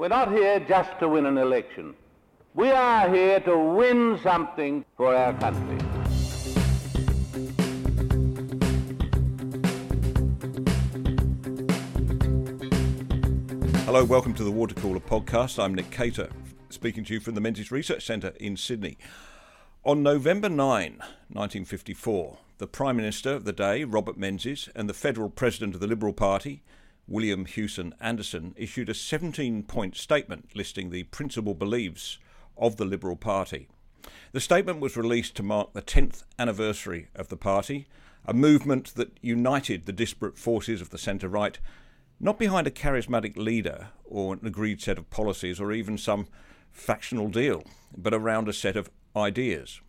We're not here just to win an election. We are here to win something for our country. Hello, welcome to the Water Cooler podcast. I'm Nick Cater, speaking to you from the Menzies Research Centre in Sydney. On November 9, 1954, the Prime Minister of the day, Robert Menzies, and the Federal President of the Liberal Party, William Hewson Anderson, issued a 17 point statement listing the principal beliefs of the Liberal Party. The statement was released to mark the 10th anniversary of the party, a movement that united the disparate forces of the centre right, not behind a charismatic leader or an agreed set of policies or even some factional deal, but around a set of ideas.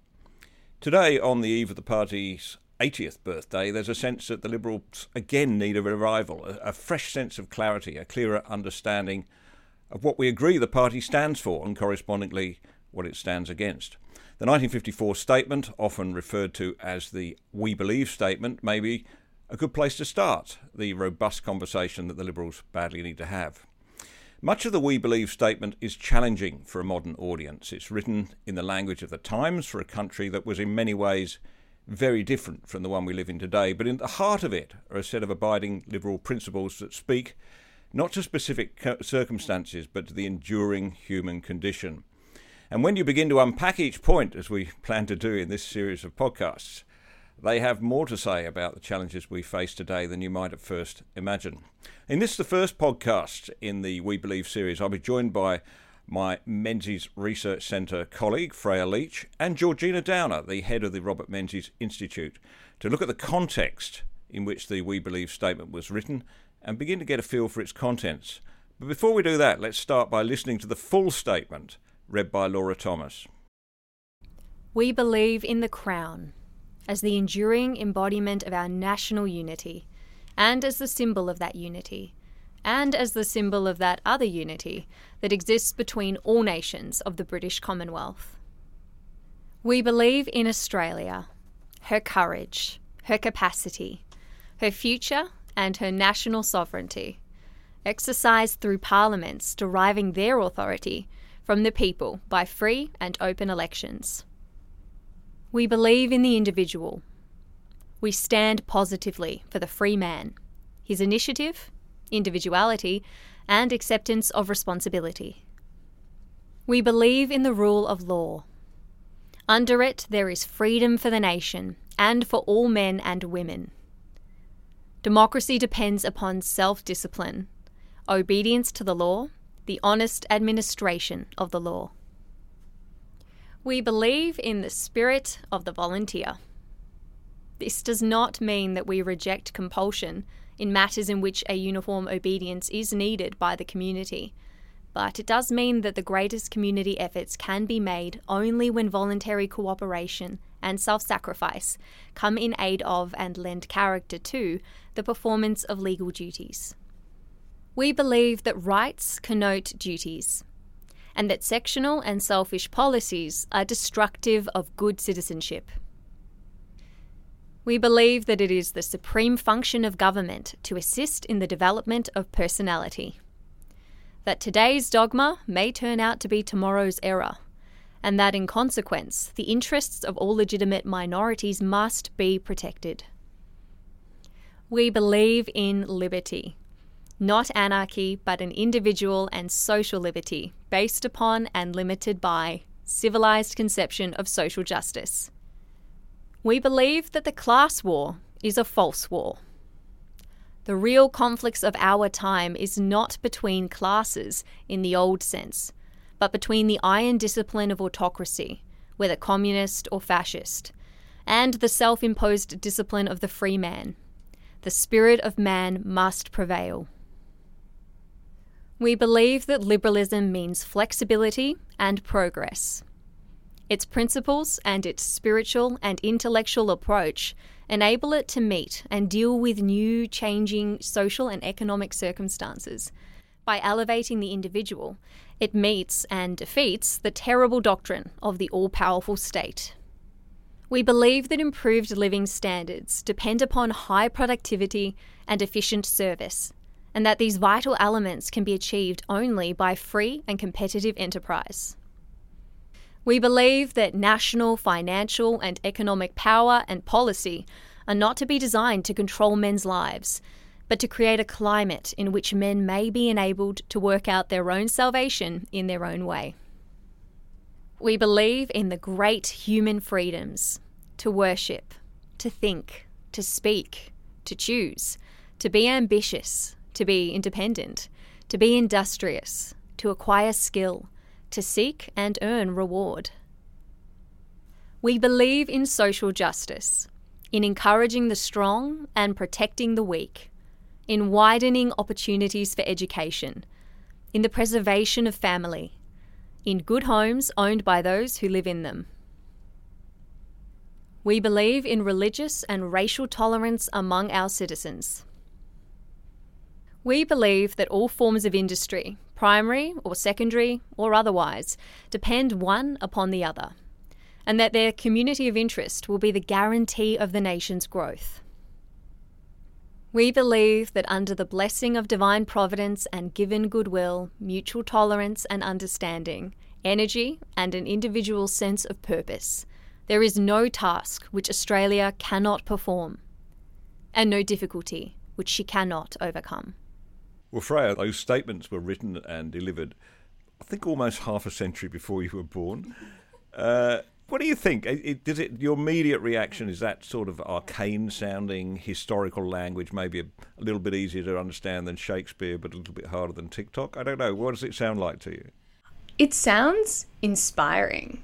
Today, on the eve of the party's 80th birthday, there's a sense that the Liberals again need a revival, a, a, fresh sense of clarity, a clearer understanding of what we agree the party stands for and correspondingly what it stands against. The 1954 statement, often referred to as the We Believe statement, may be a good place to start the robust conversation that the Liberals badly need to have. Much of the We Believe statement is challenging for a modern audience. It's written in the language of the times for a country that was in many ways very different from the one we live in today, but in the heart of it are a set of abiding liberal principles that speak not to specific circumstances, but to the enduring human condition. And when you begin to unpack each point, as we plan to do in this series of podcasts, they have more to say about the challenges we face today than you might at first imagine. In this, the first podcast in the We Believe series, I'll be joined by my Menzies Research Centre colleague, Freya Leach, and Georgina Downer, the head of the Robert Menzies Institute, to look at the context in which the We Believe statement was written and begin to get a feel for its contents. But before we do that, let's start by listening to the full statement read by Laura Thomas. We believe in the Crown as the enduring embodiment of our national unity and as the symbol of that unity and as the symbol of that other unity that exists between all nations of the British Commonwealth. We believe in Australia, her courage, her capacity, her future, and her national sovereignty, exercised through parliaments deriving their authority from the people by free and open elections. We believe in the individual. We stand positively for the free man, his initiative, individuality, and acceptance of responsibility. We believe in the rule of law. Under it, there is freedom for the nation and for all men and women. Democracy depends upon self discipline, obedience to the law, the honest administration of the law. We believe in the spirit of the volunteer. This does not mean that we reject compulsion in matters in which a uniform obedience is needed by the community. But it does mean that the greatest community efforts can be made only when voluntary cooperation and self sacrifice come in aid of and lend character to the performance of legal duties. We believe that rights connote duties, and that sectional and selfish policies are destructive of good citizenship. We believe that it is the supreme function of government to assist in the development of personality. That today's dogma may turn out to be tomorrow's error, and that in consequence, the interests of all legitimate minorities must be protected. We believe in liberty, not anarchy, but an individual and social liberty based upon and limited by civilized conception of social justice. We believe that the class war is a false war. The real conflicts of our time is not between classes in the old sense, but between the iron discipline of autocracy, whether communist or fascist, and the self imposed discipline of the free man. The spirit of man must prevail. We believe that liberalism means flexibility and progress. Its principles and its spiritual and intellectual approach enable it to meet and deal with new, changing social and economic circumstances. By elevating the individual, it meets and defeats the terrible doctrine of the all powerful state. We believe that improved living standards depend upon high productivity and efficient service, and that these vital elements can be achieved only by free and competitive enterprise. We believe that national, financial, and economic power and policy are not to be designed to control men's lives, but to create a climate in which men may be enabled to work out their own salvation in their own way. We believe in the great human freedoms to worship, to think, to speak, to choose, to be ambitious, to be independent, to be industrious, to acquire skill, to seek and earn reward. We believe in social justice, in encouraging the strong and protecting the weak, in widening opportunities for education, in the preservation of family, in good homes owned by those who live in them. We believe in religious and racial tolerance among our citizens. We believe that all forms of industry, primary or secondary or otherwise, depend one upon the other, and that their community of interest will be the guarantee of the nation's growth. We believe that under the blessing of divine providence and given goodwill, mutual tolerance and understanding, energy, and an individual sense of purpose, there is no task which Australia cannot perform, and no difficulty which she cannot overcome. Well, Freya, those statements were written and delivered, I think, almost half a century before you were born. Uh, what do you think? Does it your immediate reaction is that sort of arcane sounding historical language, maybe a, a, little bit easier to understand than Shakespeare, but a little bit harder than TikTok? I don't know. What does it sound like to you? It sounds inspiring.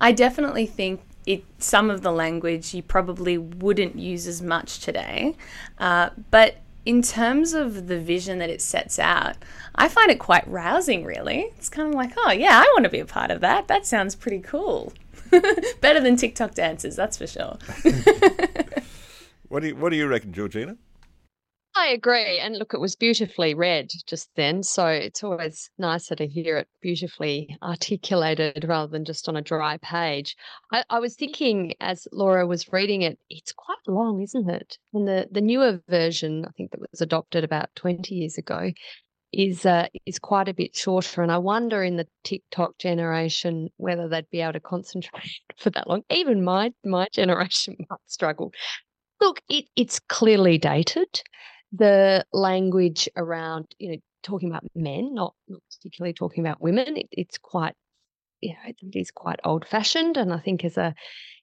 I definitely think it some of the language you probably wouldn't use as much today, uh, but in terms of the vision that it sets out, I find it quite rousing, really. It's kind of like, oh, yeah, I want to be a part of that. That sounds pretty cool. Better than TikTok dances, that's for sure. what, do you, what do you reckon, Georgina? I agree. And look, it was beautifully read just then. So it's always nicer to hear it beautifully articulated rather than just on a dry page. I, I, was thinking as Laura was reading it, it's quite long, isn't it? And the, the newer version, I think that was adopted about 20 years ago, is uh, is quite a bit shorter. And I wonder in the TikTok generation whether they'd be able to concentrate for that long. Even my my generation might struggle. Look, it, it's clearly dated the language around you know talking about men, not, particularly talking about women, it, it's quite you know it is quite old fashioned, and I think as a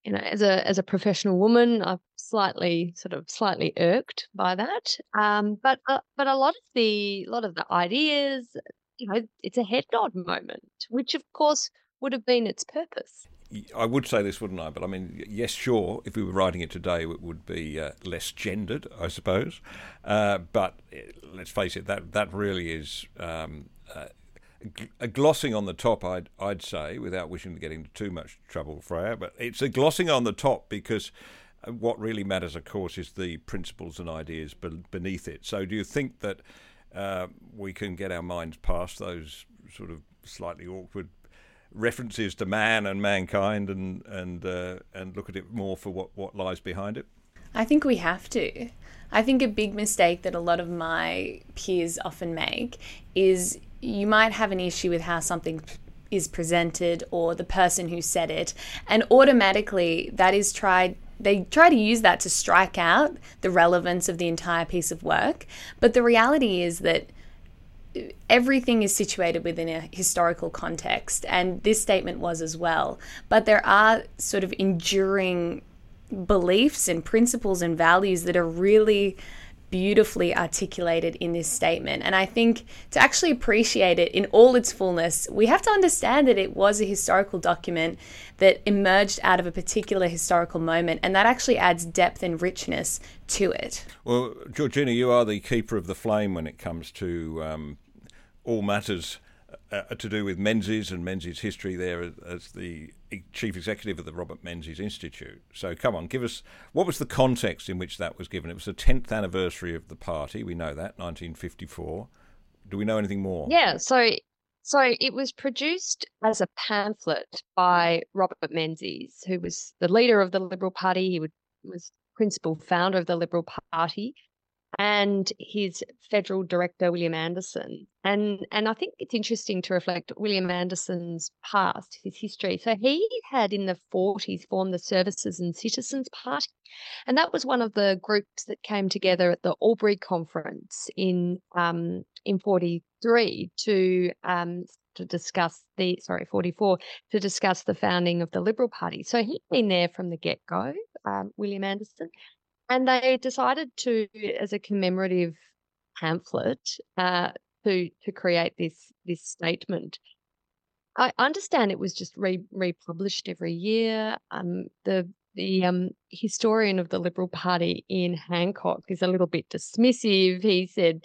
you know as a as a professional woman, I'm slightly sort of slightly irked by that. Um, but uh, but a lot of the a lot of the ideas, you know, it's a head nod moment, which of course would have been its purpose. I would say this, wouldn't I? But I mean, yes, sure. If we were writing it today, it would be uh, less gendered, I suppose. Uh, but eh, let's face it, that that really is um, uh, a glossing on the top. I'd I'd say, without wishing to get into too much trouble, Freya. But it's a glossing on the top because uh, what really matters, of course, is the principles and ideas beneath it. So, do you think that uh, we can get our minds past those sort of slightly awkward references to man and mankind and and uh, and look at it more for what what lies behind it? I think we have to. I think a big mistake that a lot of my peers often make is you might have an issue with how something is presented or the person who said it and automatically that is tried they try to use that to strike out the relevance of the entire piece of work but the reality is that everything is situated within a historical context, and this statement was as well. But there are sort of enduring beliefs and principles and values that are really beautifully articulated in this statement. And I think to actually appreciate it in all its fullness, we have to understand that it was a historical document that emerged out of a particular historical moment, and that actually adds depth and richness to it. Well, Georgina, you are the keeper of the flame when it comes to um, all matters uh, to do with Menzies and Menzies' history there as the chief executive of the Robert Menzies Institute. So, come on, give us what was the context in which that was given? It was the 10th anniversary of the party. We know that, 1954. Do we know anything more? Yeah, so so it was produced as a pamphlet by Robert Menzies, who was the leader of the Liberal Party. He would, was principal founder of the Liberal Party, and his federal director William Anderson. And and I think it's interesting to reflect William Anderson's past, his history. So he had in the 40s formed the Services and Citizens Party, and that was one of the groups that came together at the Albury Conference in um, in 43 to um, to discuss the sorry 44 to discuss the founding of the Liberal Party. So he'd been there from the get go, um, William Anderson, and they decided to, as a commemorative pamphlet, uh, to to create this this statement. I understand it was just re- republished every year. Um, the the um, historian of the Liberal Party, Ian Hancock, is a little bit dismissive. He said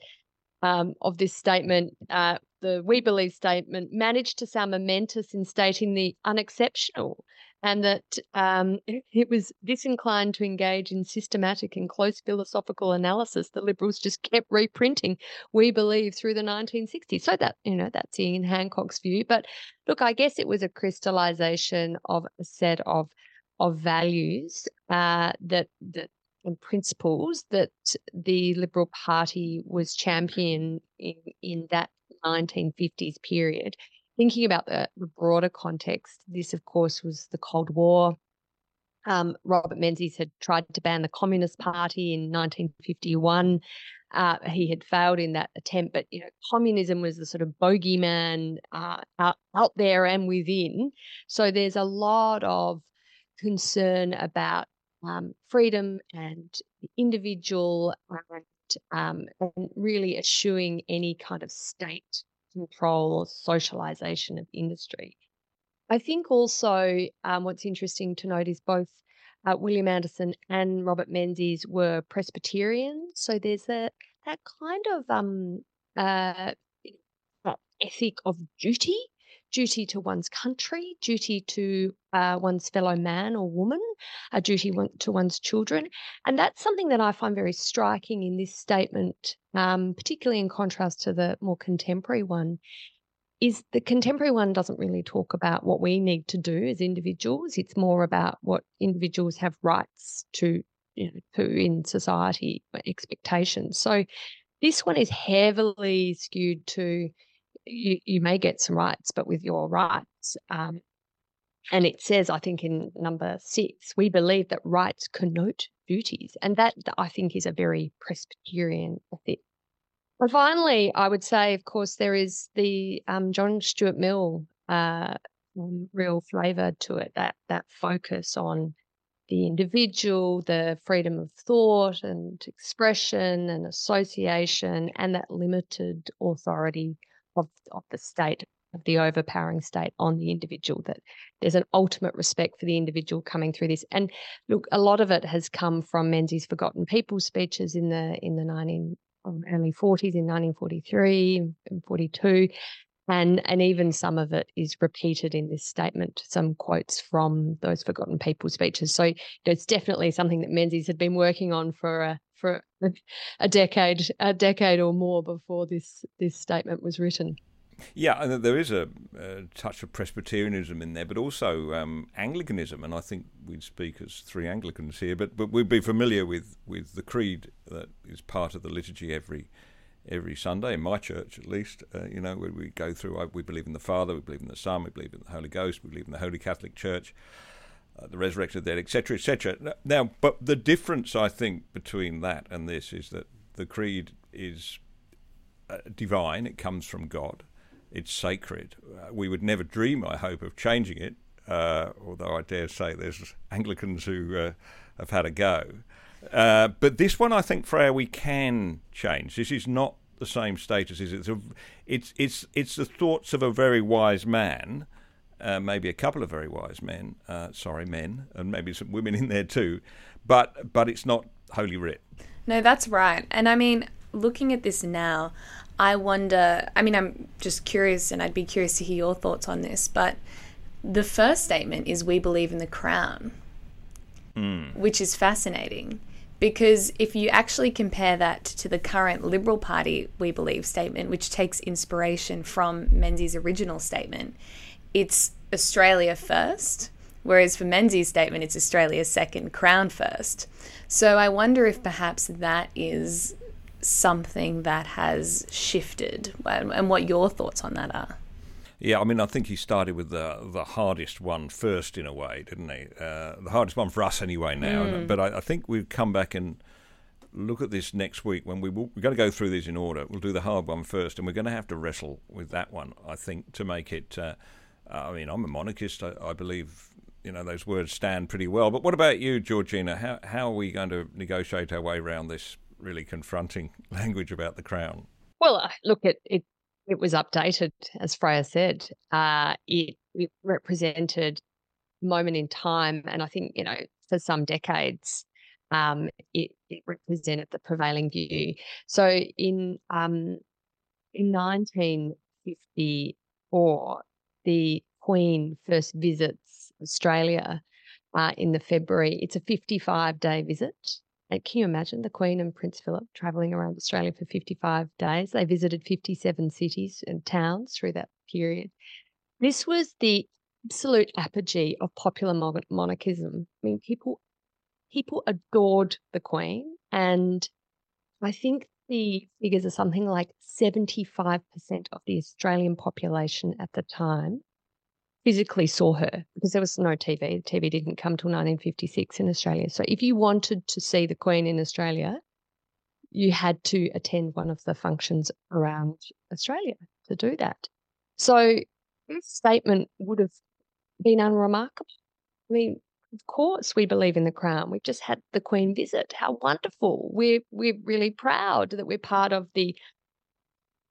um, of this statement, uh, the We Believe statement managed to sound momentous in stating the unexceptional and that um, it was disinclined to engage in systematic and close philosophical analysis. The Liberals just kept reprinting "We Believe" through the 1960s. So that you know that's Ian Hancock's view. But look, I guess it was a crystallization of a set of of values uh, that that and principles that the Liberal Party was championing in, in that 1950s period thinking about the, the broader context, this, of course, was the Cold War. Um, Robert Menzies had tried to ban the Communist Party in 1951. Uh, he had failed in that attempt, but you know, communism was the sort of bogeyman uh, out, there and within. So there's a lot of concern about um, freedom and the individual and, um, and really eschewing any kind of state control or socialization of industry. I think also um, what's interesting to note is both uh, William Anderson and Robert Menzies were Presbyterians. So there's a, that kind of um, uh, ethic of duty duty to one's country, duty to uh, one's fellow man or woman, a duty to one's children. And that's something that I find very striking in this statement, um, particularly in contrast to the more contemporary one. Is the contemporary one doesn't really talk about what we need to do as individuals. It's more about what individuals have rights to, you know, to in society expectations. So this one is heavily skewed to you, you may get some rights, but with your rights. Um, and it says, I think in number six, we believe that rights connote duties. And that, I think, is a very Presbyterian ethic. And finally, I would say, of course, there is the um, John Stuart Mill uh, um, real flavour to it, that, that focus on the individual, the freedom of thought and expression and association, and that limited authority of, of the state, of the overpowering state on the individual, that there's an ultimate respect for the individual coming through this. And look, a lot of it has come from Menzies' Forgotten People speeches in the in the 19 um, early 40s in 1943 and 42 and and even some of it is repeated in this statement some quotes from those forgotten people speeches so it's definitely something that menzies had been working on for a for a decade, a decade or more before this this statement was written. Yeah, and there is a, a touch of Presbyterianism in there, but also um, Anglicanism, and I think we'd speak as three Anglicans here, but but we'd be familiar with, with the creed that is part of the liturgy every every Sunday in my church, at least. Uh, you know, we, we go through. We believe in the Father, we believe in the Son, we believe in the Holy Ghost, we believe in the Holy Catholic Church uh, the resurrection of the dead, etc., etc. Now, but the difference I think between that and this is that the creed is uh, divine; it comes from God, it's sacred. Uh, we would never dream, I hope, of changing it. Uh, although I dare say there's Anglicans who uh, have had a go. Uh, but this one, I think, Freya, we can change. This is not the same status. It's a, it's it's it's the thoughts of a very wise man uh, maybe a couple of very wise men, uh, sorry, men, and maybe some women in there too, but but it's not Holy Writ. No, that's right. And I mean, looking at this now, I wonder. I mean, I'm just curious, and I'd be curious to hear your thoughts on this. But the first statement is, "We believe in the crown," mm. which is fascinating. Because if you actually compare that to the current Liberal Party We Believe statement, which takes inspiration from Menzies' original statement, it's Australia first, whereas for Menzies' statement, it's Australia second, Crown first. So I wonder if perhaps that is something that has shifted and what your thoughts on that are. Yeah, I mean, I think he started with the the hardest one first, in a way, didn't he? Uh, the hardest one for us, anyway. Now, mm. but I, I, think we've come back and look at this next week when we will, we're going to go through these in order. We'll do the hard one first, and we're going to have to wrestle with that one. I think to make it. Uh, I mean, I'm a monarchist. I, I believe you know those words stand pretty well. But what about you, Georgina? How how are we going to negotiate our way around this really confronting language about the crown? Well, look, it it, it was updated, as Freya said. Uh, it, it represented moment in time, and I think you know for some decades, um, it, it represented the prevailing view. So in um, in 1954, the Queen first visits Australia uh, in the February. It's a 55 day visit. And can you imagine the Queen and Prince Philip traveling around Australia for 55 days? They visited 57 cities and towns through that period. This was the absolute apogee of popular monarchism. I mean, people people adored the Queen, and I think the figures are something like 75% of the Australian population at the time physically saw her because there was no TV. TV didn't come till 1956 in Australia. So if you wanted to see the Queen in Australia, you had to attend one of the functions around Australia to do that. So this statement would have been unremarkable. I mean, of course we believe in the crown. We've just had the Queen visit. How wonderful. We're we're really proud that we're part of the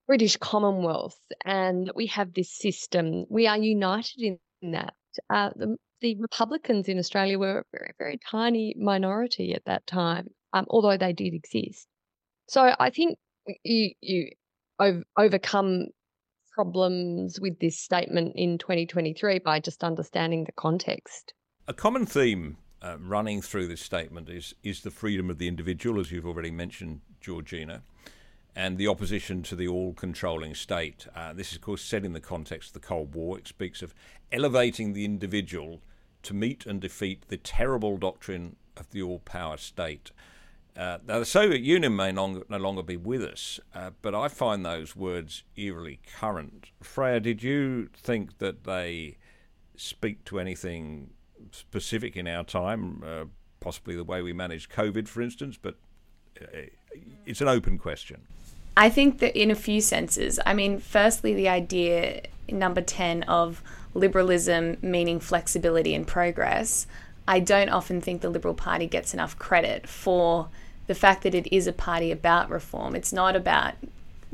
British Commonwealth and we have this system. We are united in, that. Uh, the, the, Republicans in Australia were a very, very tiny minority at that time, um, although they did exist. So I think you, you ov- overcome problems with this statement in 2023 by just understanding the context. A common theme uh, running through this statement is is the freedom of the individual, as you've already mentioned, Georgina and the opposition to the all controlling state. Uh, this is, of course, set in the context of the Cold War. It speaks of elevating the individual to meet and defeat the terrible doctrine of the all power state. Uh, now, the Soviet Union may no longer be with us, uh, but I find those words eerily current. Freya, did you think that they speak to anything specific in our time, uh, possibly the way we manage COVID, for instance? But uh, it's an open question. I think that in a few senses. I mean, firstly, the idea number 10 of liberalism meaning flexibility and progress. I don't often think the Liberal Party gets enough credit for the fact that it is a party about reform. It's not about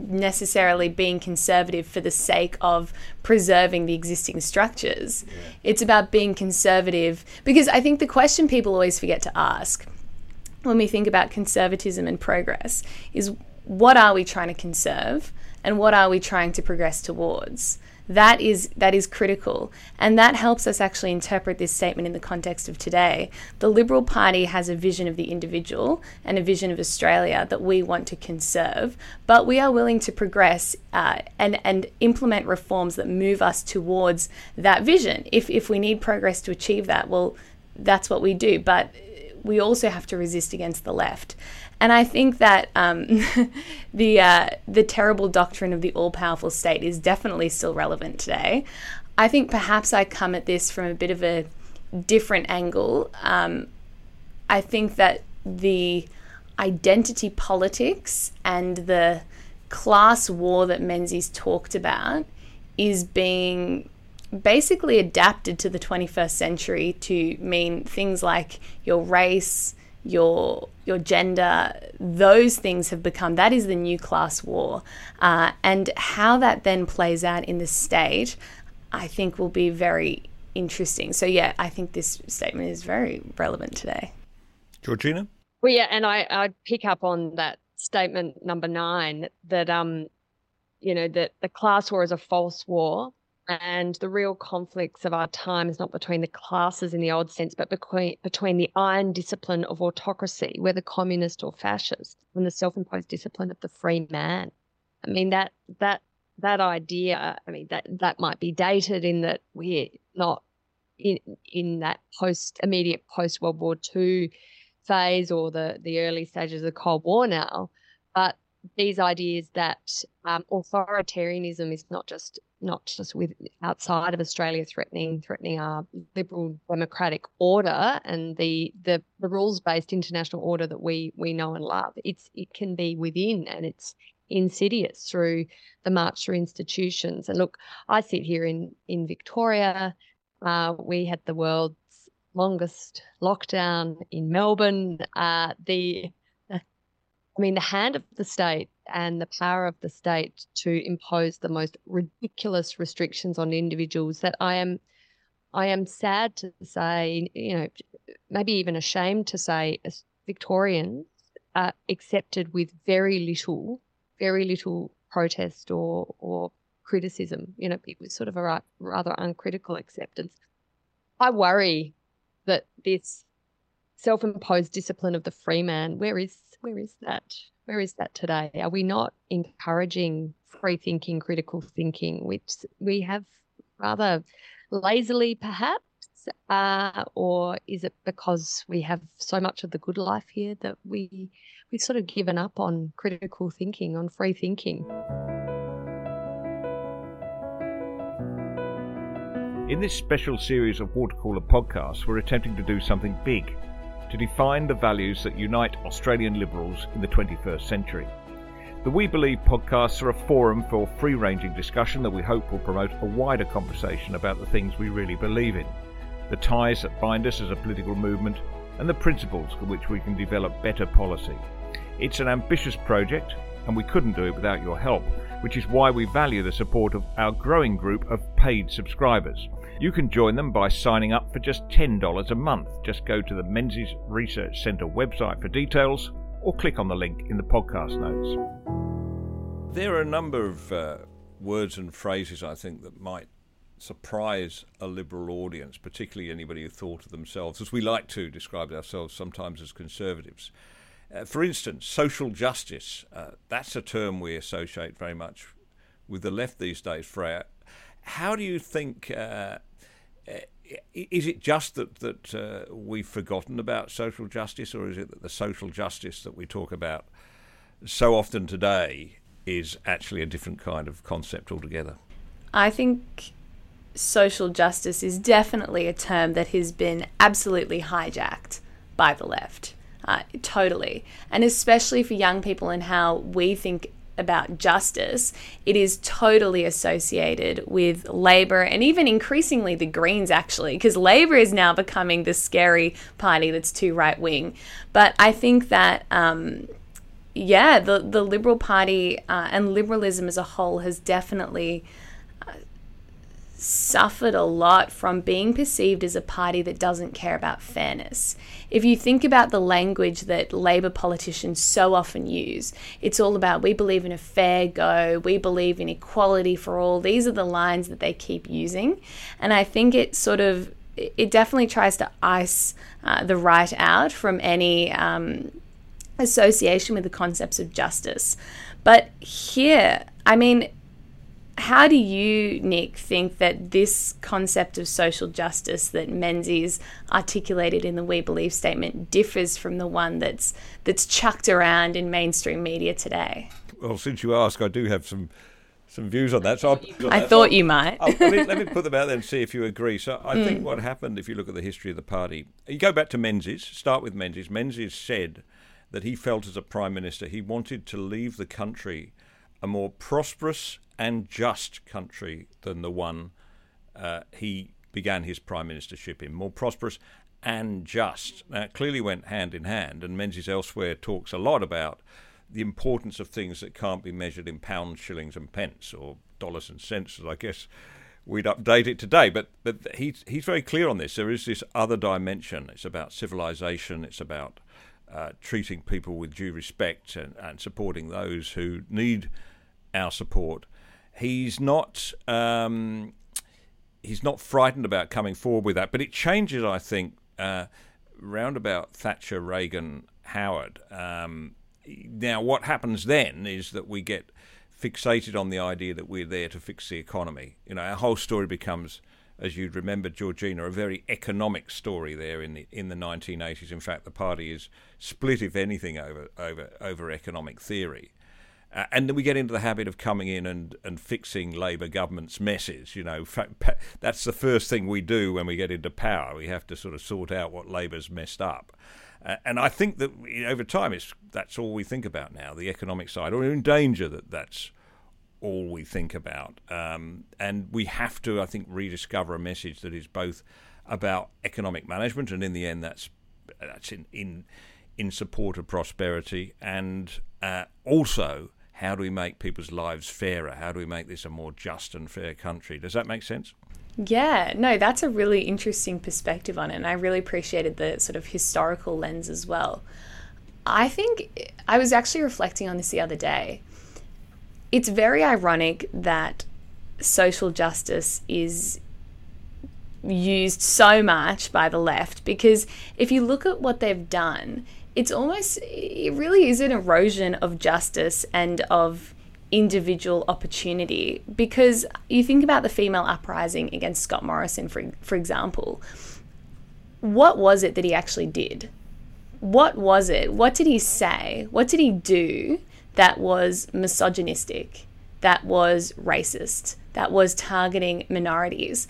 necessarily being conservative for the sake of preserving the existing structures. Yeah. It's about being conservative because I think the question people always forget to ask when we think about conservatism and progress is what are we trying to conserve and what are we trying to progress towards? That is that is critical, and that helps us actually interpret this statement in the context of today. The Liberal Party has a vision of the individual and a vision of Australia that we want to conserve, but we are willing to progress uh, and and implement reforms that move us towards that vision. If if we need progress to achieve that, well, that's what we do. But we also have to resist against the left. And I think that um, the uh, the terrible doctrine of the all powerful state is definitely still relevant today. I think perhaps I come at this from a bit of a different angle. Um, I think that the identity politics and the class war that Menzies talked about is being basically adapted to the 21st century to mean things like your race, your your gender, those things have become that is the new class war, uh, and how that then plays out in the state, I think will be very interesting. So yeah, I think this statement is very relevant today. Georgina. Well, yeah, and I I pick up on that statement number nine that um, you know that the class war is a false war and the real conflicts of our time is not between the classes in the old sense, but between, between the iron discipline of autocracy, whether communist or fascist, and the self-imposed discipline of the free man. I mean that that that idea. I mean that that might be dated in that we're not in in that post immediate post World War II phase or the the early stages of the Cold War now, but these ideas that um, authoritarianism is not just not just with outside of Australia threatening threatening our liberal democratic order and the the, the rules based international order that we we know and love. It's it can be within and it's insidious through the march through institutions. And look, I sit here in in Victoria. Uh, we had the world's longest lockdown in Melbourne. Uh, the I mean, the hand of the state and the power of the state to impose the most ridiculous restrictions on individuals that I am, I am sad to say, you know, maybe even ashamed to say, Victorians are accepted with very little, very little protest or or criticism. You know, with sort of a rather uncritical acceptance. I worry that this self-imposed discipline of the free man, where is where is that? Where is that today? Are we not encouraging free thinking, critical thinking, which we have rather lazily perhaps? Uh, or is it because we have so much of the good life here that we we've sort of given up on critical thinking, on free thinking? In this special series of Watercooler podcasts, we're attempting to do something big to define the values that unite Australian Liberals in the 21st century. The We Believe podcasts are a forum for free ranging discussion that we hope will promote a wider conversation about the things we really believe in, the ties that bind us as a political movement, and the principles for which we can develop better policy. It's an ambitious project, and we couldn't do it without your help, which is why we value the support of our growing group of paid subscribers. You can join them by signing up for just $10 a month. Just go to the Menzies Research Centre website for details or click on the link in the podcast notes. There are a number of uh, words and phrases I think that might surprise a liberal audience, particularly anybody who thought of themselves, as we like to describe ourselves sometimes as conservatives. Uh, for instance, social justice, uh, that's a term we associate very much with the left these days, Freya. How do you think uh, uh, is it just that that uh, we've forgotten about social justice, or is it that the social justice that we talk about so often today is actually a different kind of concept altogether? I think social justice is definitely a term that has been absolutely hijacked by the left. Uh, totally. And especially for young people and how we think about justice, it is totally associated with Labor and even increasingly the Greens, actually, because Labor is now becoming the scary party that's too right wing. But I think that. Um, yeah, the, the Liberal Party uh, and liberalism as a whole has definitely suffered a lot from being perceived as a party that doesn't care about fairness. If you think about the language that Labor politicians so often use, it's all about we believe in a fair go, we believe in equality for all. These are the lines that they keep using. And I think it sort of, it definitely tries to ice uh, the right out from any um, association with the concepts of justice. But here, I mean, how do you, Nick, think that this concept of social justice that Menzies articulated in the We Believe statement differs from the one that's that's chucked around in mainstream media today? Well, since you ask, I do have some some views on that. So I thought you might. let, me, let, me, put them out there and see if you agree. So I mm. think what happened, if you look at the history of the party, you go back to Menzies. Start with Menzies. Menzies said that he felt as a prime minister he wanted to leave the country a more prosperous and just country than the one uh, he began his prime ministership in. More prosperous and just. Now, it clearly went hand in hand, and Menzies elsewhere talks a lot about the importance of things that can't be measured in pounds, shillings, and pence, or dollars and cents, as I guess we'd update it today. But but he's he's very clear on this. There is this other dimension. It's about civilization. It's about uh, treating people with due respect and, and supporting those who need our support. He's not um, he's not frightened about coming forward with that, but it changes, I think, uh, round about Thatcher, Reagan, Howard. Um, now, what happens then is that we get fixated on the idea that we're there to fix the economy. You know, our whole story becomes, as you'd remember, Georgina, a very economic story there in the in the 1980s. In fact, the party is split, if anything, over over over economic theory. Uh, and then we get into the habit of coming in and, and fixing Labor government's messes. You know, that's the first thing we do when we get into power. We have to sort of sort out what Labor's messed up. Uh, and I think that over time, it's that's all we think about now, the economic side. Or in danger that that's all we think about. Um, and we have to, I think, rediscover a message that is both about economic management, and in the end, that's that's in in, in support of prosperity, and uh, also how do we make people's lives fairer? How do we make this a more just and fair country? Does that make sense? Yeah, no, that's a really interesting perspective on it. And I really appreciated the sort of historical lens as well. I think I was actually reflecting on this the other day. It's very ironic that social justice is used so much by the left because if you look at what they've done, it's almost, it really is an erosion of justice and of individual opportunity. Because you think about the female uprising against Scott Morrison, for, for example, what was it that he actually did? What was it? What did he say? What did he do that was misogynistic, that was racist, that was targeting minorities?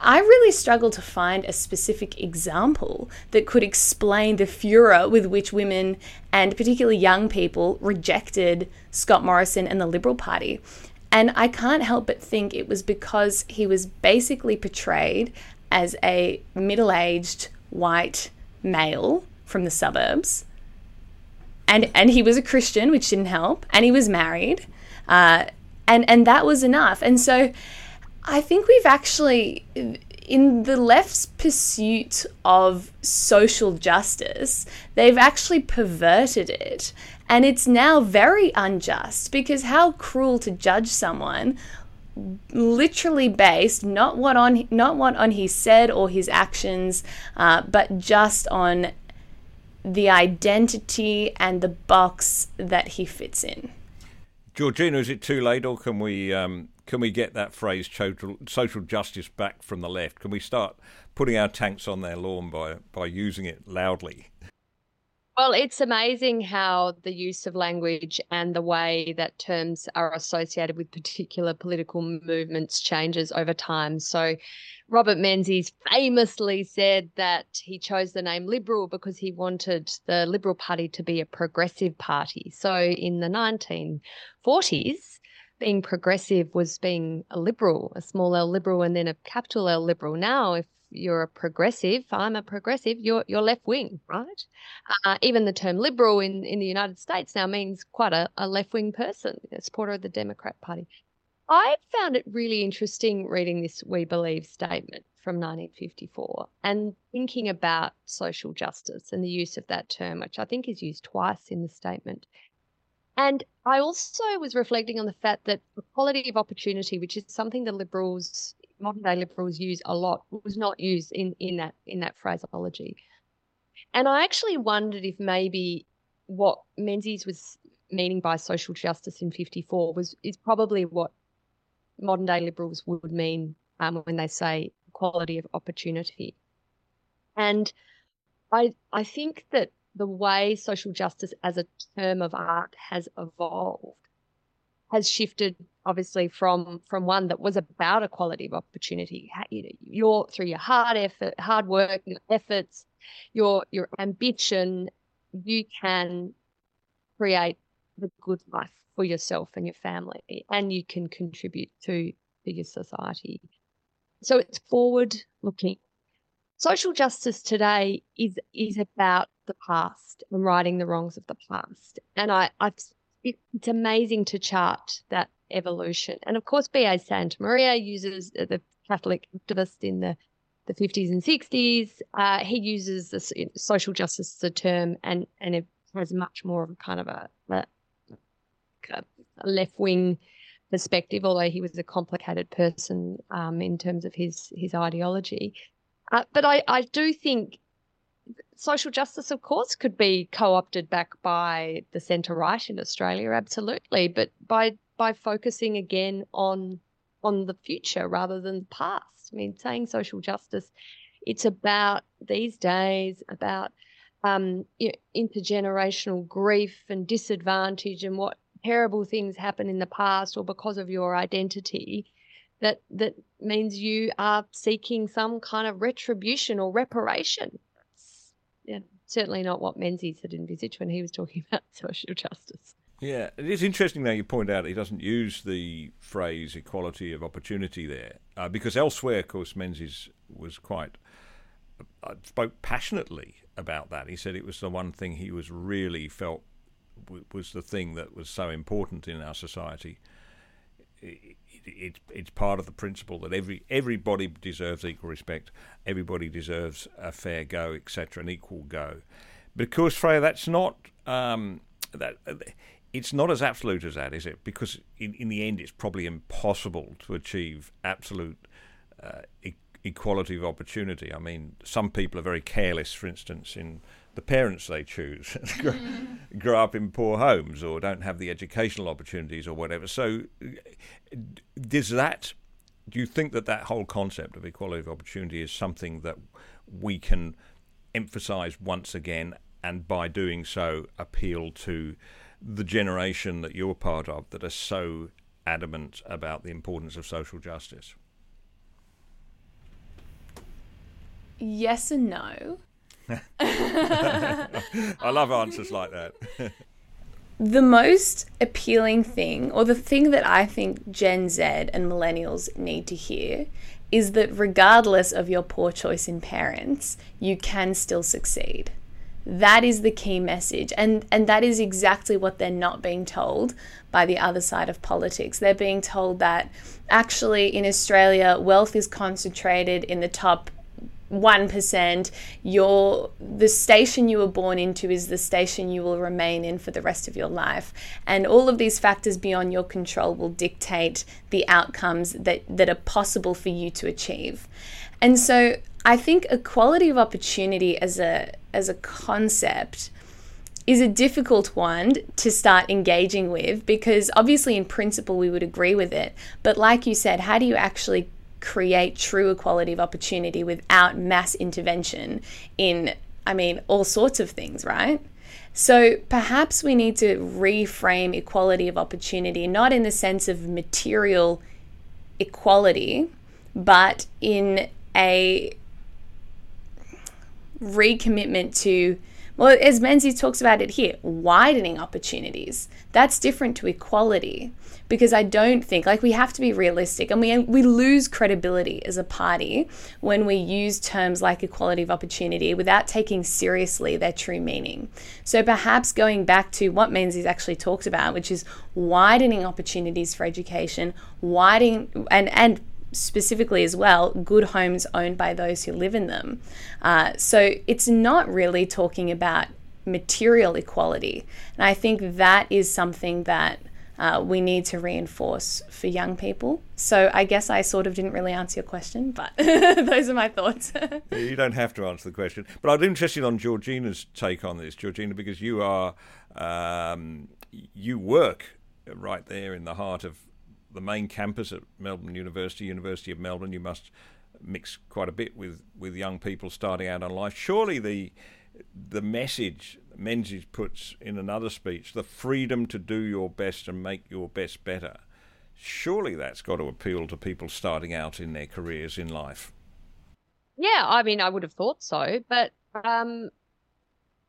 I really struggle to find a specific example that could explain the furor with which women and particularly young people rejected Scott Morrison and the Liberal Party. And I can't help but think it was because he was basically portrayed as a middle aged white male from the suburbs. And, and he was a Christian, which didn't help, and he was married. Uh, and, and that was enough. And so I think we've actually, in the left's pursuit of social justice, they've actually perverted it. And it's now very unjust because how cruel to judge someone literally based not what on not what on he said or his actions, uh, but just on the identity and the box that he fits in. Georgina, is it too late, or can we um, can we get that phrase social, social justice back from the left? Can we start putting our tanks on their lawn by, by using it loudly? Well, it's amazing how the use of language and the way that terms are associated with particular political movements changes over time. So, Robert Menzies famously said that he chose the name Liberal because he wanted the Liberal Party to be a progressive party. So, in the 1940s, being progressive was being a liberal, a small L liberal, and then a capital L liberal. Now, if you're a progressive, I'm a progressive, you're, you're left wing, right? Uh, even the term liberal in, in the United States now means quite a, a left wing person, a supporter of the Democrat Party. I found it really interesting reading this We Believe statement from 1954 and thinking about social justice and the use of that term, which I think is used twice in the statement. And I also was reflecting on the fact that equality of opportunity, which is something the liberals, modern day liberals use a lot, was not used in, in that in that phraseology. And I actually wondered if maybe what Menzies was meaning by social justice in 54 was is probably what modern day liberals would mean um, when they say equality of opportunity. And I I think that the way social justice as a term of art has evolved has shifted obviously from from one that was about equality of opportunity. You your through your hard effort hard work your efforts your your ambition you can create the good life for yourself and your family and you can contribute to, to your society. So it's forward looking social justice today is is about the past and righting the wrongs of the past. And I, I it's amazing to chart that evolution. And of course, B.A. Santamaria uses uh, the Catholic activist in the the 50s and 60s. Uh, he uses the social justice as a term, and and it has much more of a kind of a, a, a left wing perspective. Although he was a complicated person um, in terms of his his ideology, uh, but I I do think social justice, of course, could be co-opted back by the centre right in Australia, absolutely, but by by focusing again on on the future rather than the past. I mean, saying social justice, it's about these days about um, you know, intergenerational grief and disadvantage and what terrible things happen in the past or because of your identity that that means you are seeking some kind of retribution or reparation. Yeah, certainly not what Menzies had envisaged when he was talking about social justice. Yeah, it is interesting now you point out he doesn't use the phrase equality of opportunity there, uh, because elsewhere, of course, Menzies was quite uh, spoke passionately about that. He said it was the one thing he was really felt w- was the thing that was so important in our society. It, it, it's part of the principle that every everybody deserves equal respect, everybody deserves a fair go, etc., an equal go. Because Freya, that's not um, that. It's not as absolute as that, is it? Because in, in the end, it's probably impossible to achieve absolute uh, e- equality of opportunity. I mean, some people are very careless, for instance, in the parents they choose, grow, up in poor homes or don't have the educational opportunities or whatever. So, does that? Do you think that that whole concept of equality of opportunity is something that we can emphasise once again, and by doing so, appeal to the generation that you're part of that are so adamant about the importance of social justice? Yes and no. I love answers like that. the most appealing thing, or the thing that I think Gen Z and millennials need to hear, is that regardless of your poor choice in parents, you can still succeed. That is the key message. And, and that is exactly what they're not being told by the other side of politics. They're being told that actually in Australia, wealth is concentrated in the top 1% your the station you were born into is the station you will remain in for the rest of your life. And all of these factors beyond your control will dictate the outcomes that that are possible for you to achieve. And so i think equality of opportunity as a as a concept is a difficult one to start engaging with because obviously in principle we would agree with it. But like you said how do you actually create true equality of opportunity without mass intervention in, I mean, all sorts of things, right? So perhaps we need to reframe equality of opportunity, not in the sense of material equality, but in a recommitment to well, as Menzies talks about it here, widening opportunities. That's different to equality because I don't think like we have to be realistic and we we lose credibility as a party when we use terms like equality of opportunity without taking seriously their true meaning. So perhaps going back to what Menzies actually talked about, which is widening opportunities for education, widening and and specifically as well, good homes owned by those who live in them. Uh, so it's not really talking about material equality. And I think that is something that uh, we need to reinforce for young people. So I guess I sort of didn't really answer your question, but those are my thoughts. you don't have to answer the question. But I'm interested on Georgina's take on this, Georgina, because you are um, you work right there in the heart of the main campus at Melbourne University, University of Melbourne, you must mix quite a bit with, with young people starting out on life. Surely the the message Menzies puts in another speech, the freedom to do your best and make your best better. Surely that's got to appeal to people starting out in their careers in life. Yeah, I mean, I would have thought so, but um,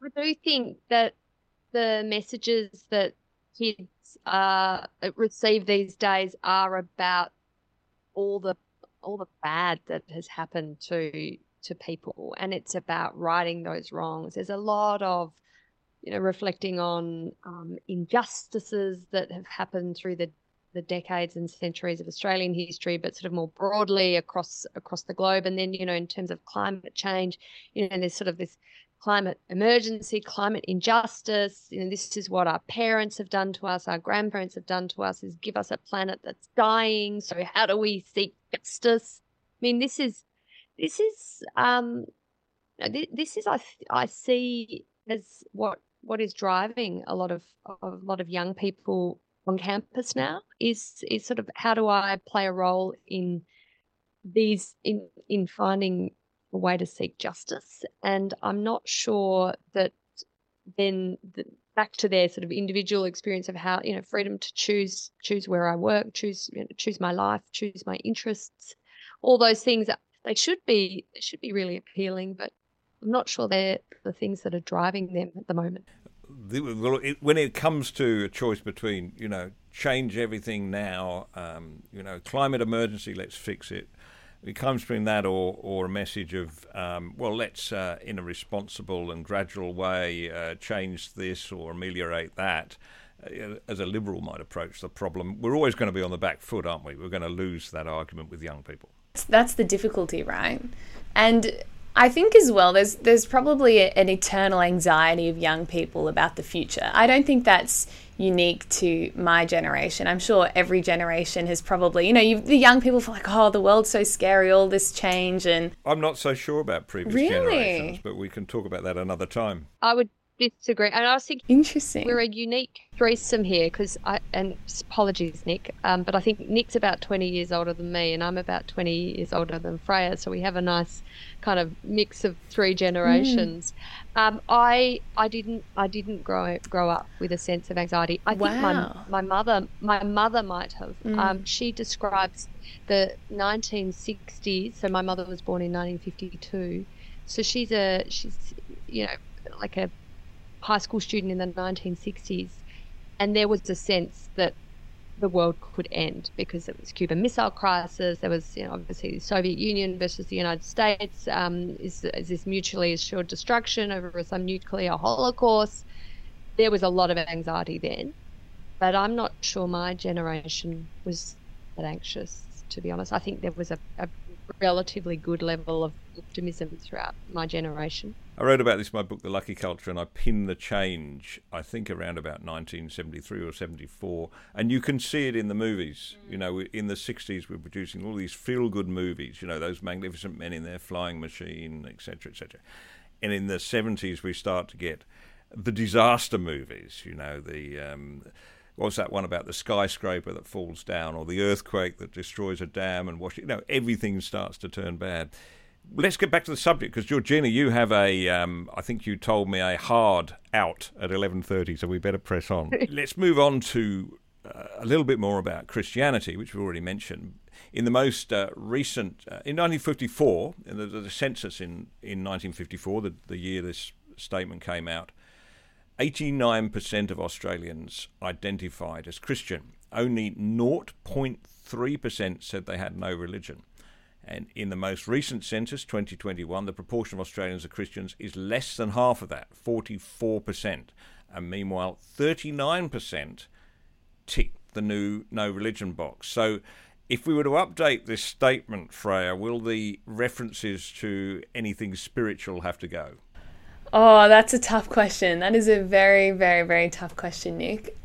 I do think that the messages that kids uh, receive these days are about all the all the bad that has happened to to people, and it's about righting those wrongs. There's a lot of you know reflecting on um, injustices that have happened through the the decades and centuries of Australian history, but sort of more broadly across across the globe. And then, you know, in terms of climate change, you know, there's sort of this climate emergency, climate injustice. You know, this is what our parents have done to us, our grandparents have done to us, is give us a planet that's dying. So how do we seek justice? I mean, this is this is um, this is I I see as what what is driving a lot of a lot of young people on campus now is is sort of how do I play a role in these in in finding a way to seek justice. And I'm not sure that then the, back to their sort of individual experience of how you know freedom to choose choose where I work, choose you know, choose my life, choose my interests, all those things. They should be they should be really appealing, but I'm not sure they're the things that are driving them at the moment. When it comes to a choice between you know change everything now, um, you know climate emergency, let's fix it it comes between that or, or a message of, um, well, let's, uh, in a responsible and gradual way, uh, change this or ameliorate that. Uh, as a liberal might approach the problem, we're always going to be on the back foot, aren't we? We're going to lose that argument with young people. That's the difficulty, right? And I think as well, there's there's probably an eternal anxiety of young people about the future. I don't think that's unique to my generation. I'm sure every generation has probably, you know, the young people feel like, oh, the world's so scary, all this change, and I'm not so sure about previous really? generations, but we can talk about that another time. I would disagree. And I was thinking, interesting. We're a unique threesome here because I and apologies, Nick, um, but I think Nick's about twenty years older than me, and I'm about twenty years older than Freya, so we have a nice kind of mix of three generations. Mm. Um, I I didn't I didn't grow grow up with a sense of anxiety. I think my my mother my mother might have. Mm. Um, she describes the 1960s. So my mother was born in 1952. So she's a she's you know like a high school student in the 1960s, and there was a sense that the world could end because it was Cuban Missile Crisis. There was, you know, obviously the Soviet Union versus the United States. Um, is, is this mutually assured destruction over some nuclear holocaust? There was a lot of anxiety then, but I'm not sure my generation was that anxious. To be honest, I think there was a, a relatively good level of optimism throughout my generation. I wrote about this in my book, The Lucky Culture, and I pinned the change, I think, around about 1973 or 74. And you can see it in the movies. You know, in the 60s, we're producing all these feel good movies, you know, those magnificent men in their flying machine, etc., etc. And in the 70s, we start to get the disaster movies, you know, the. Um, what's that one about the skyscraper that falls down or the earthquake that destroys a dam and wash you know everything starts to turn bad let's get back to the subject because Georgina, you have a, um, I think you told me a hard out at eleven thirty, so we better press on. let's move on to uh, a little bit more about Christianity, which we already mentioned. In the most uh, recent, uh, in 1954, in the, the, census in, in 1954, the, the year this statement came out, 89% of Australians identified as Christian. Only 0.3% said they had no religion. And in the most recent census, 2021, the proportion of Australians are Christians is less than half of that, 44%. And meanwhile, 39% tick the new no religion box. So if we were to update this statement, Freya, will the references to anything spiritual have to go? Oh, that's a tough question. That is a very, very, very tough question, Nick.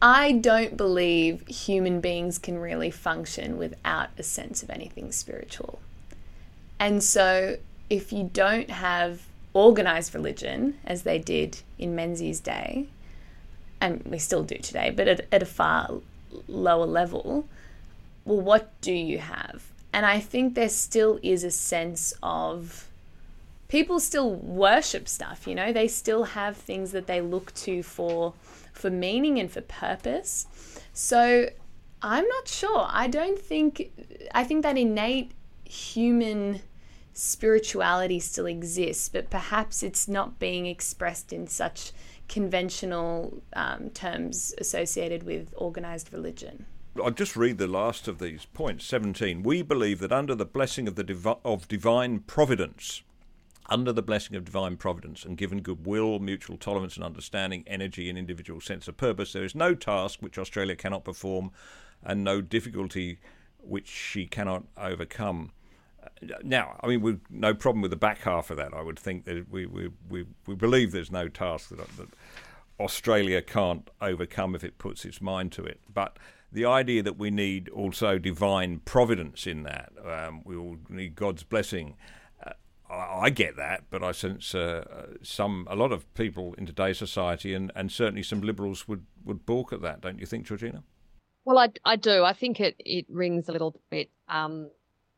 I don't believe human beings can really function without a sense of anything spiritual. And so, if you don't have organized religion, as they did in Menzies' day, and we still do today, but at, at a far lower level, well, what do you have? And I think there still is a sense of people still worship stuff, you know, they still have things that they look to for for meaning and for purpose. So I'm not sure. I don't think, I think that innate human spirituality still exists, but perhaps it's not being expressed in such conventional um, terms associated with organized religion. I'll just read the last of these points. 17. We believe that under the blessing of the divi- of divine providence, under the blessing of divine providence and given goodwill, mutual tolerance and understanding, energy, and individual sense of purpose, there is no task which Australia cannot perform and no difficulty which she cannot overcome. Now, I mean, we've no problem with the back half of that. I would think that we, we, we, we believe there's no task that, that Australia can't overcome if it puts its mind to it. But the idea that we need also divine providence in that, um, we will need God's blessing I get that, but I sense uh, some a lot of people in today's society, and, and certainly some liberals would, would balk at that, don't you think, Georgina? Well, I, I do. I think it, it rings a little bit um,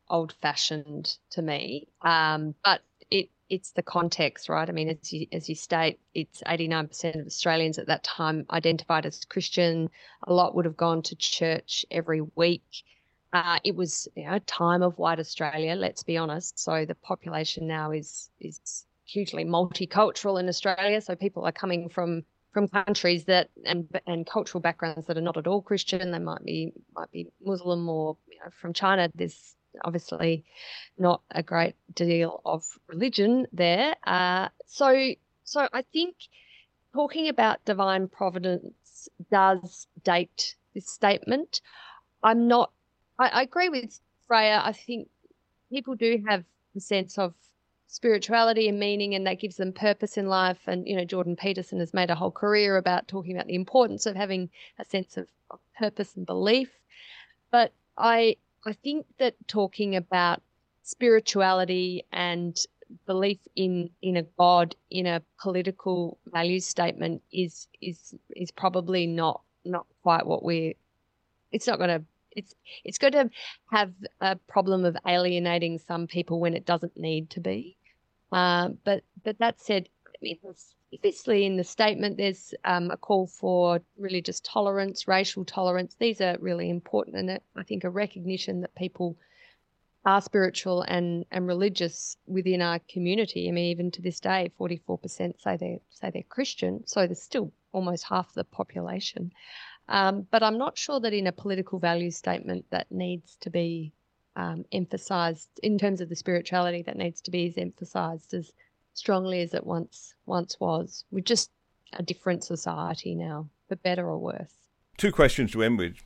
old fashioned to me, um, but it it's the context, right? I mean, as you as you state, it's 89% of Australians at that time identified as Christian. A lot would have gone to church every week. Uh, it was you know, a time of white Australia. Let's be honest. So the population now is is hugely multicultural in Australia. So people are coming from from countries that and and cultural backgrounds that are not at all Christian. They might be might be Muslim or you know, from China. There's obviously not a great deal of religion there. Uh, so so I think talking about divine providence does date this statement. I'm not. I, I agree with Freya. I think people do have a sense of spirituality and meaning and that gives them purpose in life and you know jordan peterson has made a whole career about talking about the importance of having a sense of, of purpose and belief but i i think that talking about spirituality and belief in in a god in a political value statement is is is probably not not quite what we're it's not going to it's it's going to have a problem of alienating some people when it doesn't need to be uh, but but that said, I mean, obviously in the statement there's um, a call for religious tolerance, racial tolerance. These are really important, and I think a recognition that people are spiritual and, and religious within our community. I mean, even to this day, 44% say they say they're Christian, so there's still almost half the population. Um, but I'm not sure that in a political value statement that needs to be um, emphasized in terms of the spirituality that needs to be as emphasized as strongly as it once once was. We're just a different society now, for better or worse. Two questions to end with.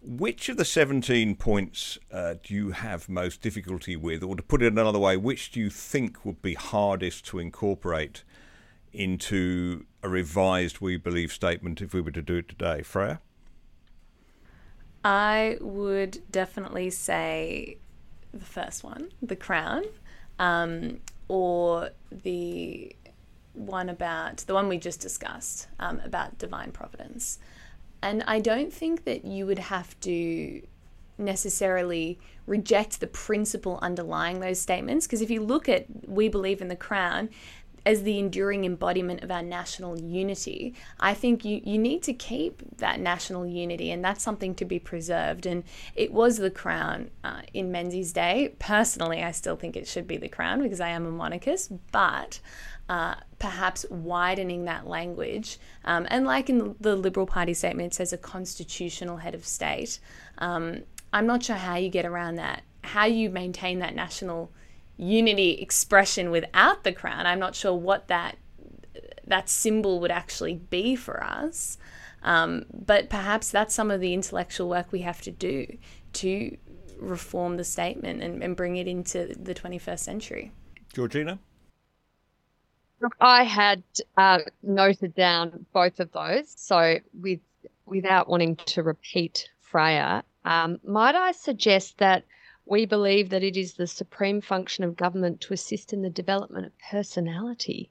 Which of the 17 points uh, do you have most difficulty with? Or to put it another way, which do you think would be hardest to incorporate into a revised We Believe statement if we were to do it today? Freya? I would definitely say the first one, the crown, um, or the one about the one we just discussed um, about divine providence. And I don't think that you would have to necessarily reject the principle underlying those statements because if you look at we believe in the crown as the enduring embodiment of our national unity, I think you, you need to keep that national unity, and that's something to be preserved. And it was the crown uh, in Menzies' day. Personally, I still think it should be the crown because I am a monarchist, but uh, perhaps widening that language. Um, and like in the Liberal Party statement, it says a constitutional head of state. Um, I'm not sure how you get around that, how you maintain that national unity expression without the crown. I'm not sure what that that symbol would actually be for us. Um, but perhaps that's some of the intellectual work we have to do to reform the statement and, and bring it into the 21st century. Georgina? Look, I had uh, noted down both of those. So, with without wanting to repeat Freya, um, might I suggest that we believe that it is the supreme function of government to assist in the development of personality.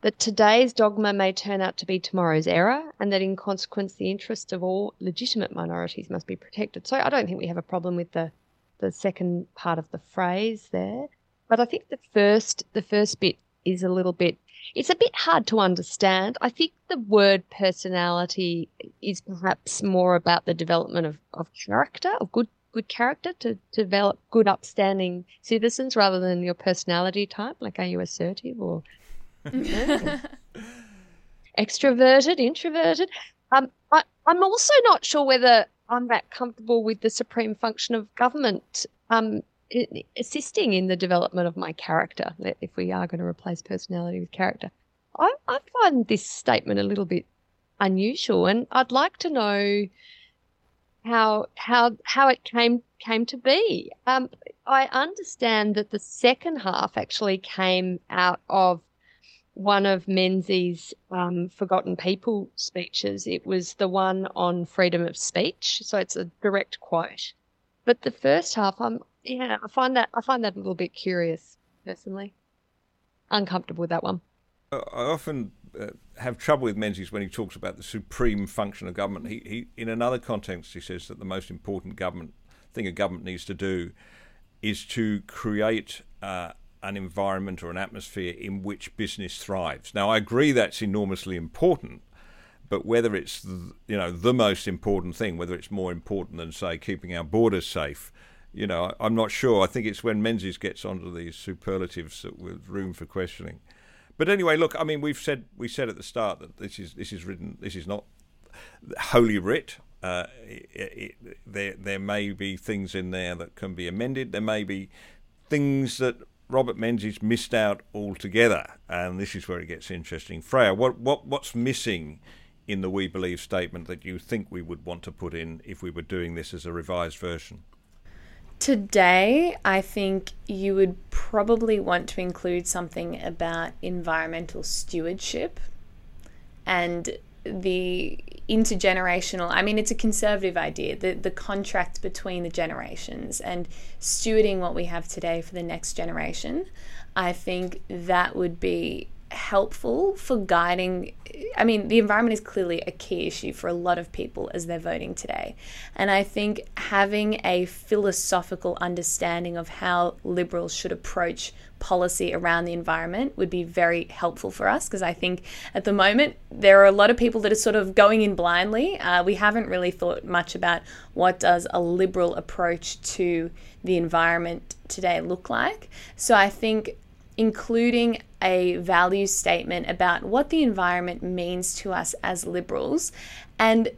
That today's dogma may turn out to be tomorrow's error, and that in consequence, the interests of all legitimate minorities must be protected. So I don't think we have a problem with the, the second part of the phrase there. But I think the first the first bit is a little bit it's a bit hard to understand. I think the word personality is perhaps more about the development of, of character, of good good character to, develop good, upstanding citizens rather than your personality type? Like, are you assertive or extroverted, introverted? Um, I, I'm also not sure whether I'm that comfortable with the supreme function of government um, assisting in the development of my character, if we are going to replace personality with character. I, I find this statement a little bit unusual, and I'd like to know how how how it came came to be. Um, I understand that the second half actually came out of one of Menzies' um, Forgotten People speeches. It was the one on freedom of speech, so it's a direct quote. But the first half, I'm yeah, I find that I find that a little bit curious personally. Uncomfortable with that one. I often uh, have trouble with Menzies when he talks about the supreme function of government. He, he, in another context, he says that the most important government thing a government needs to do is to create uh, an environment or an atmosphere in which business thrives. Now, I agree that's enormously important, but whether it's you know the most important thing, whether it's more important than say keeping our borders safe, you know, I'm not sure. I think it's when Menzies gets onto these superlatives that with room for questioning. But anyway, look, I mean, we've said we said at the start that this is this is written. This is not holy writ. Uh, it, it, there there may be things in there that can be amended. There may be things that Robert Menzies missed out altogether, and this is where it gets interesting. Freya, what what what's missing in the We Believe statement that you think we would want to put in if we were doing this as a revised version? Today, I think you would probably want to include something about environmental stewardship and the intergenerational i mean it's a conservative idea the the contract between the generations and stewarding what we have today for the next generation. I think that would be helpful for guiding. I mean, the environment is clearly a key issue for a lot of people as they're voting today. And I think having a philosophical understanding of how Liberals should approach policy around the environment would be very helpful for us because I think at the moment there are a lot of people that are sort of going in blindly. Uh, we haven't really thought much about what does a liberal approach to the environment today look like. So I think including a value statement about what the environment means to us as liberals. And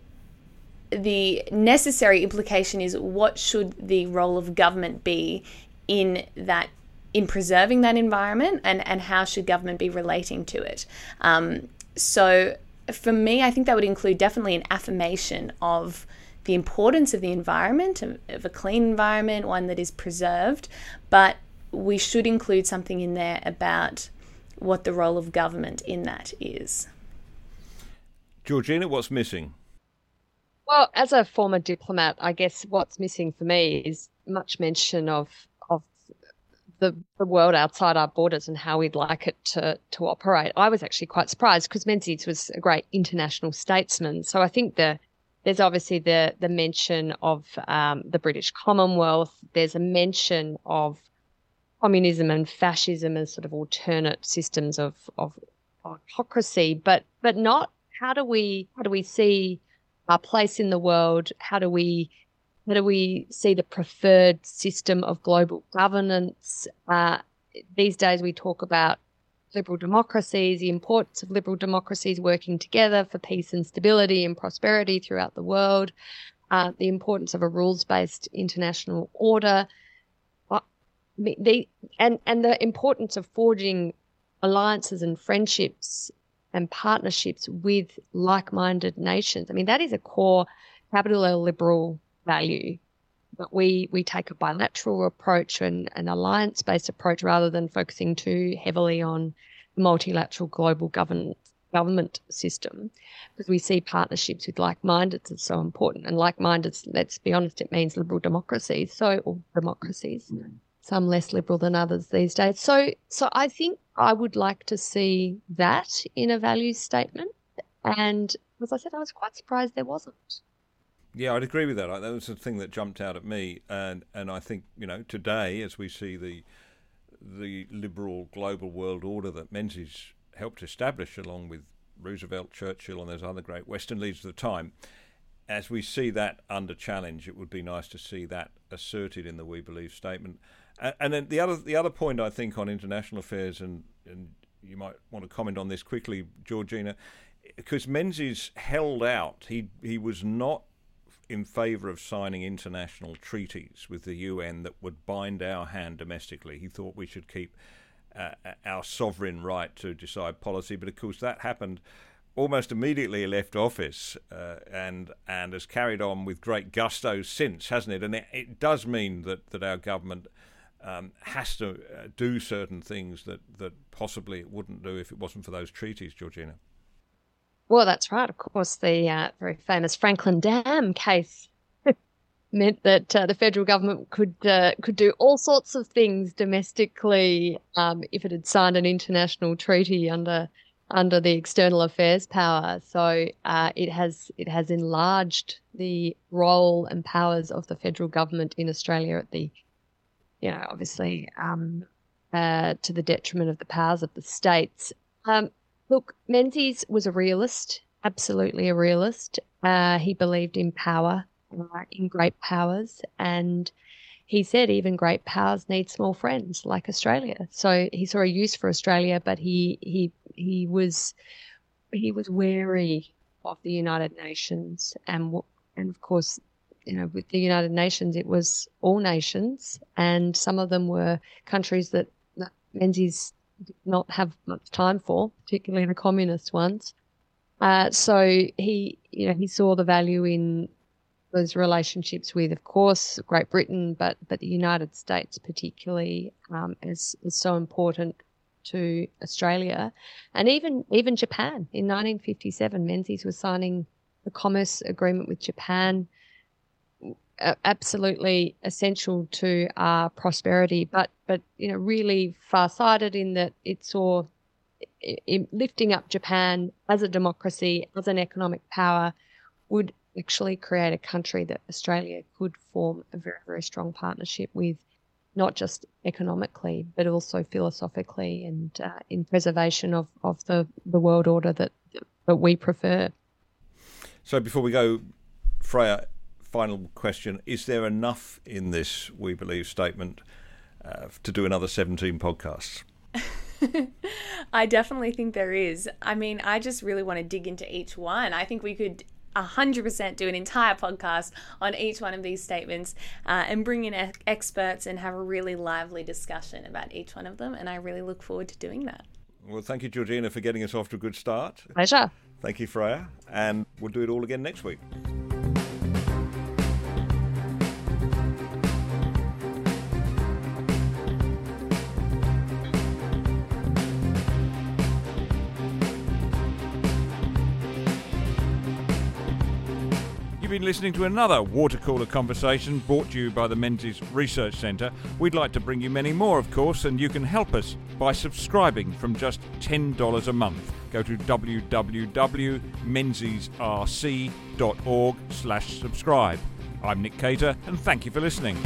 the necessary implication is what should the role of government be in that in preserving that environment and, and how should government be relating to it. Um, so for me i think that would include definitely an affirmation of the importance of the environment of, of a clean environment one that is preserved. But we should include something in there about what the role of government in that is. Georgina, what's missing? Well, as a former diplomat, I guess what's missing for me is much mention of of the, the world outside our borders and how we'd like it to to operate. I was actually quite surprised because Menzies was a great international statesman. So I think the there's obviously the the mention of um, the British Commonwealth. There's a mention of communism and fascism as sort of alternate systems of, of autocracy, but but not how do we how do we see our place in the world? How do we how do we see the preferred system of global governance? Uh, these days, we talk about liberal democracies, the importance of liberal democracies working together for peace and stability and prosperity throughout the world, uh, the importance of a rules based international order, they and and the importance of forging alliances and friendships and partnerships with like-minded nations. I mean, that is a core capital liberal value. But we we take a bilateral approach and an alliance-based approach rather than focusing too heavily on multilateral global governance government system because we see partnerships with like-minded as so important and like-minded let's be honest it means liberal democracies so or democracies mm some less liberal than others these days. So, so I think I would like to see that in a values statement. And as I said, I was quite surprised there wasn't. Yeah, I'd agree with that. That was the thing that jumped out at me, and and I think you know today, as we see the the liberal global world order that Menzies helped establish, along with Roosevelt, Churchill, and those other great Western leaders of the time, as we see that under challenge, it would be nice to see that asserted in the We Believe statement. And then the other the other point I think on international affairs, and and you might want to comment on this quickly, Georgina, because Menzies held out. He he was not in favour of signing international treaties with the UN that would bind our hand domestically. He thought we should keep uh, our sovereign right to decide policy, but of course that happened almost immediately he left office uh, and and has carried on with great gusto since, hasn't it? And it, it does mean that, that our government um, has to uh, do certain things that, that possibly it wouldn't do if it wasn't for those treaties, Georgina. Well, that's right. Of course, the uh, very famous Franklin Dam case meant that uh, the federal government could uh, could do all sorts of things domestically um, if it had signed an international treaty under under the external affairs power. So uh, it has it has enlarged the role and powers of the federal government in Australia at the you know, obviously um, uh, to the detriment of the powers of the states. Um, look, Menzies was a realist, absolutely a realist. Uh, he believed in power, uh, in great powers, and he said even great powers need small friends like Australia. So he saw a use for Australia, but he he he was he was wary of the United Nations and and of course you know with the United Nations it was all nations and some of them were countries that, Menzies did not have much time for, particularly the communist ones. Uh, so he you know he saw the value in those relationships with, of course, Great Britain, but but the United States particularly um, is is so important to Australia, and even even Japan. In 1957, Menzies was signing the commerce agreement with Japan, absolutely essential to our prosperity. But but you know, really far-sighted in that it saw in lifting up Japan as a democracy, as an economic power, would actually create a country that Australia could form a very, very strong partnership with, not just economically, but also philosophically and uh, in preservation of, of the, the world order that, that we prefer. So before we go, Freya, final question. Is there enough in this We Believe statement uh, to do another 17 podcasts? I definitely think there is. I mean, I just really want to dig into each one. I think we could 100% do an entire podcast on each one of these statements uh, and bring in e- experts and have a really lively discussion about each one of them. And I really look forward to doing that. Well, thank you, Georgina, for getting us off to a good start. Pleasure. Thank you, Freya. And we'll do it all again next week. Been listening to another water cooler conversation brought to you by the Menzies Research Centre. We'd like to bring you many more, of course, and you can help us by subscribing from just $10 a month. Go to www.menziesrc.org slash subscribe. I'm Nick Cater, and thank you for listening.